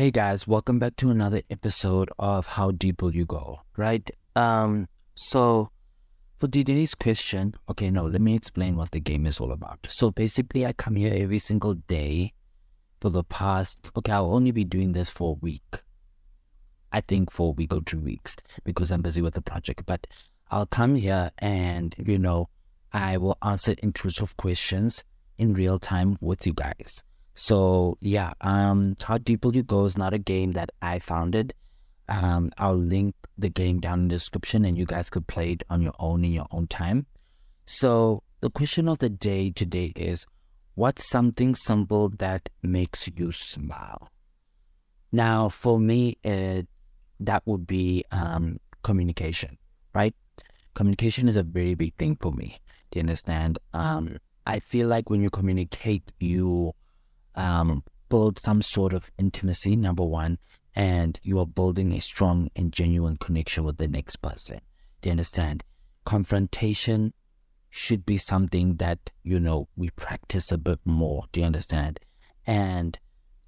Hey guys, welcome back to another episode of How Deep Will You Go, right? Um, so for today's question, okay, no, let me explain what the game is all about. So basically, I come here every single day for the past, okay, I'll only be doing this for a week. I think for a week or two weeks because I'm busy with the project, but I'll come here and, you know, I will answer intrusive questions in real time with you guys. So yeah, um, Will You Go is not a game that I founded. Um, I'll link the game down in the description, and you guys could play it on your own in your own time. So the question of the day today is, what's something simple that makes you smile? Now, for me, it, that would be um, communication, right? Communication is a very big thing for me. Do you understand? Um, I feel like when you communicate, you um, build some sort of intimacy, number one, and you are building a strong and genuine connection with the next person. Do you understand? Confrontation should be something that, you know, we practice a bit more. Do you understand? And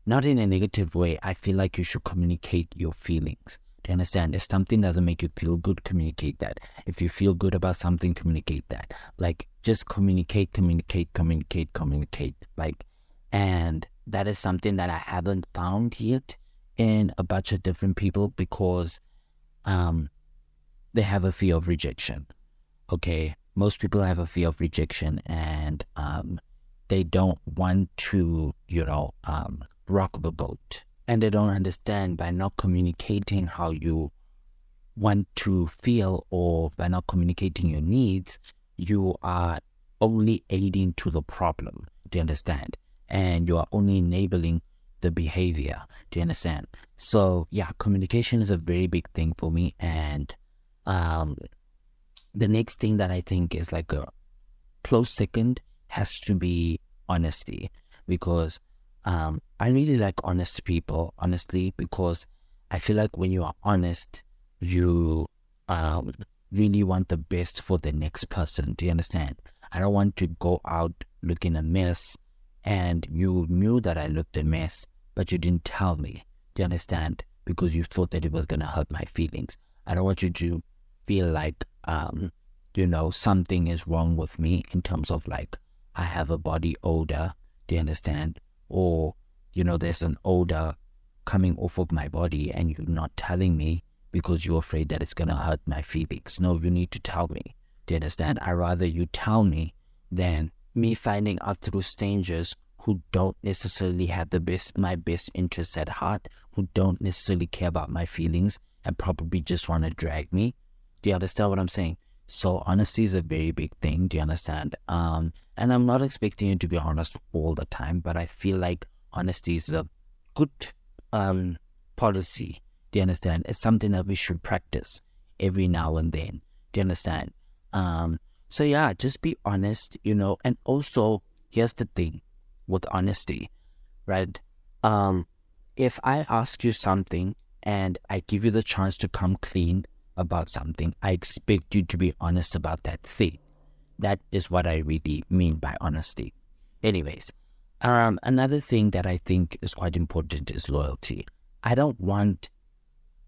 not in a negative way. I feel like you should communicate your feelings. Do you understand? If something doesn't make you feel good, communicate that. If you feel good about something, communicate that. Like just communicate, communicate, communicate, communicate. Like, and that is something that I haven't found yet in a bunch of different people because um they have a fear of rejection. Okay. Most people have a fear of rejection and um they don't want to, you know, um rock the boat. And they don't understand by not communicating how you want to feel or by not communicating your needs, you are only aiding to the problem. Do you understand? And you are only enabling the behavior. Do you understand? So yeah, communication is a very big thing for me. And um, the next thing that I think is like a close second has to be honesty because um, I really like honest people, honestly, because I feel like when you are honest, you um, really want the best for the next person. Do you understand? I don't want to go out looking a mess and you knew that I looked a mess, but you didn't tell me. Do you understand? Because you thought that it was gonna hurt my feelings. I don't want you to feel like um, you know, something is wrong with me in terms of like I have a body odor. Do you understand? Or, you know, there's an odor coming off of my body and you're not telling me because you're afraid that it's gonna hurt my feelings. No, you need to tell me. Do you understand? I rather you tell me than me finding out through strangers who don't necessarily have the best my best interests at heart, who don't necessarily care about my feelings and probably just want to drag me. Do you understand what I'm saying? So honesty is a very big thing. Do you understand? Um, and I'm not expecting you to be honest all the time, but I feel like honesty is a good um policy. Do you understand? It's something that we should practice every now and then. Do you understand? Um, so yeah, just be honest, you know, and also here's the thing with honesty, right? Um, if I ask you something and I give you the chance to come clean about something, I expect you to be honest about that thing. That is what I really mean by honesty. Anyways, um, another thing that I think is quite important is loyalty. I don't want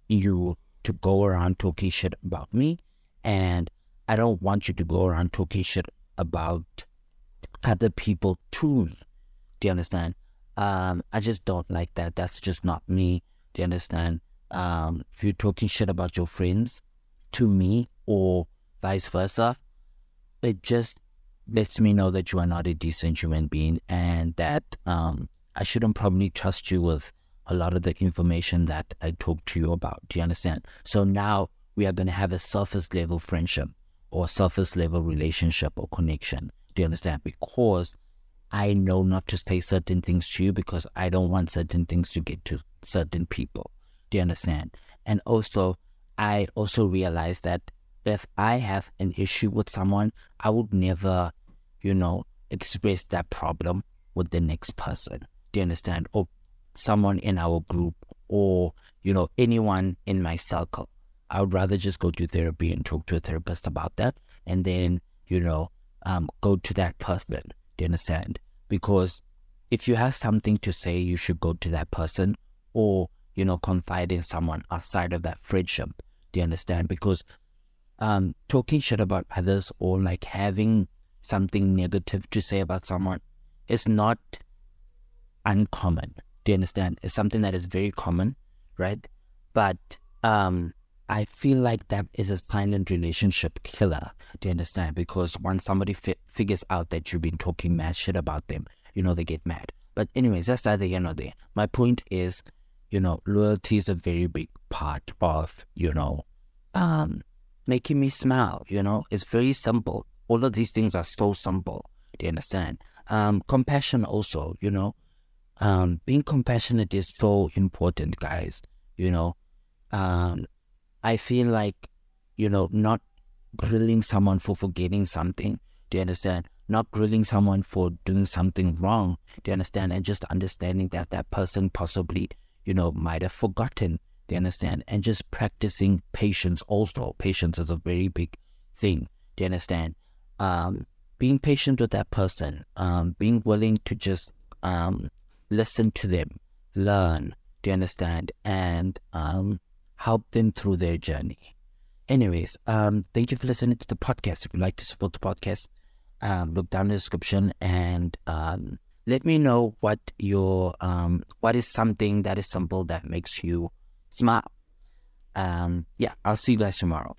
you to go around talking shit about me, and I don't want you to go around talking shit about other people to me. Do you understand? Um, I just don't like that. That's just not me. Do you understand? Um, if you're talking shit about your friends to me or vice versa, it just lets me know that you are not a decent human being and that um, I shouldn't probably trust you with a lot of the information that I talk to you about. Do you understand? So now we are going to have a surface level friendship or surface level relationship or connection. Do you understand? Because I know not to say certain things to you because I don't want certain things to get to certain people. Do you understand? And also, I also realize that if I have an issue with someone, I would never, you know, express that problem with the next person. Do you understand? Or someone in our group or, you know, anyone in my circle. I would rather just go to therapy and talk to a therapist about that and then, you know, um, go to that person. Do you understand? Because if you have something to say, you should go to that person or you know, confide in someone outside of that friendship. Do you understand? Because um, talking shit about others or like having something negative to say about someone is not uncommon. Do you understand? It's something that is very common, right? But um, I feel like that is a silent relationship killer. Do you understand? Because once somebody fi- figures out that you've been talking mad shit about them, you know, they get mad. But anyways, that's neither here nor there. My point is, you know, loyalty is a very big part of, you know, um, making me smile. You know, it's very simple. All of these things are so simple. Do you understand? Um, compassion also, you know, um, being compassionate is so important, guys. You know, um, I feel like, you know, not grilling someone for forgetting something. Do you understand? Not grilling someone for doing something wrong. Do you understand? And just understanding that that person possibly, you know, might have forgotten. Do you understand? And just practicing patience also. Patience is a very big thing. Do you understand? Um, being patient with that person, um, being willing to just um, listen to them, learn, do you understand? And um, help them through their journey. Anyways, um, thank you for listening to the podcast. If you'd like to support the podcast, um, look down in the description and um, let me know what your um, what is something that is simple that makes you smile. Um, yeah, I'll see you guys tomorrow.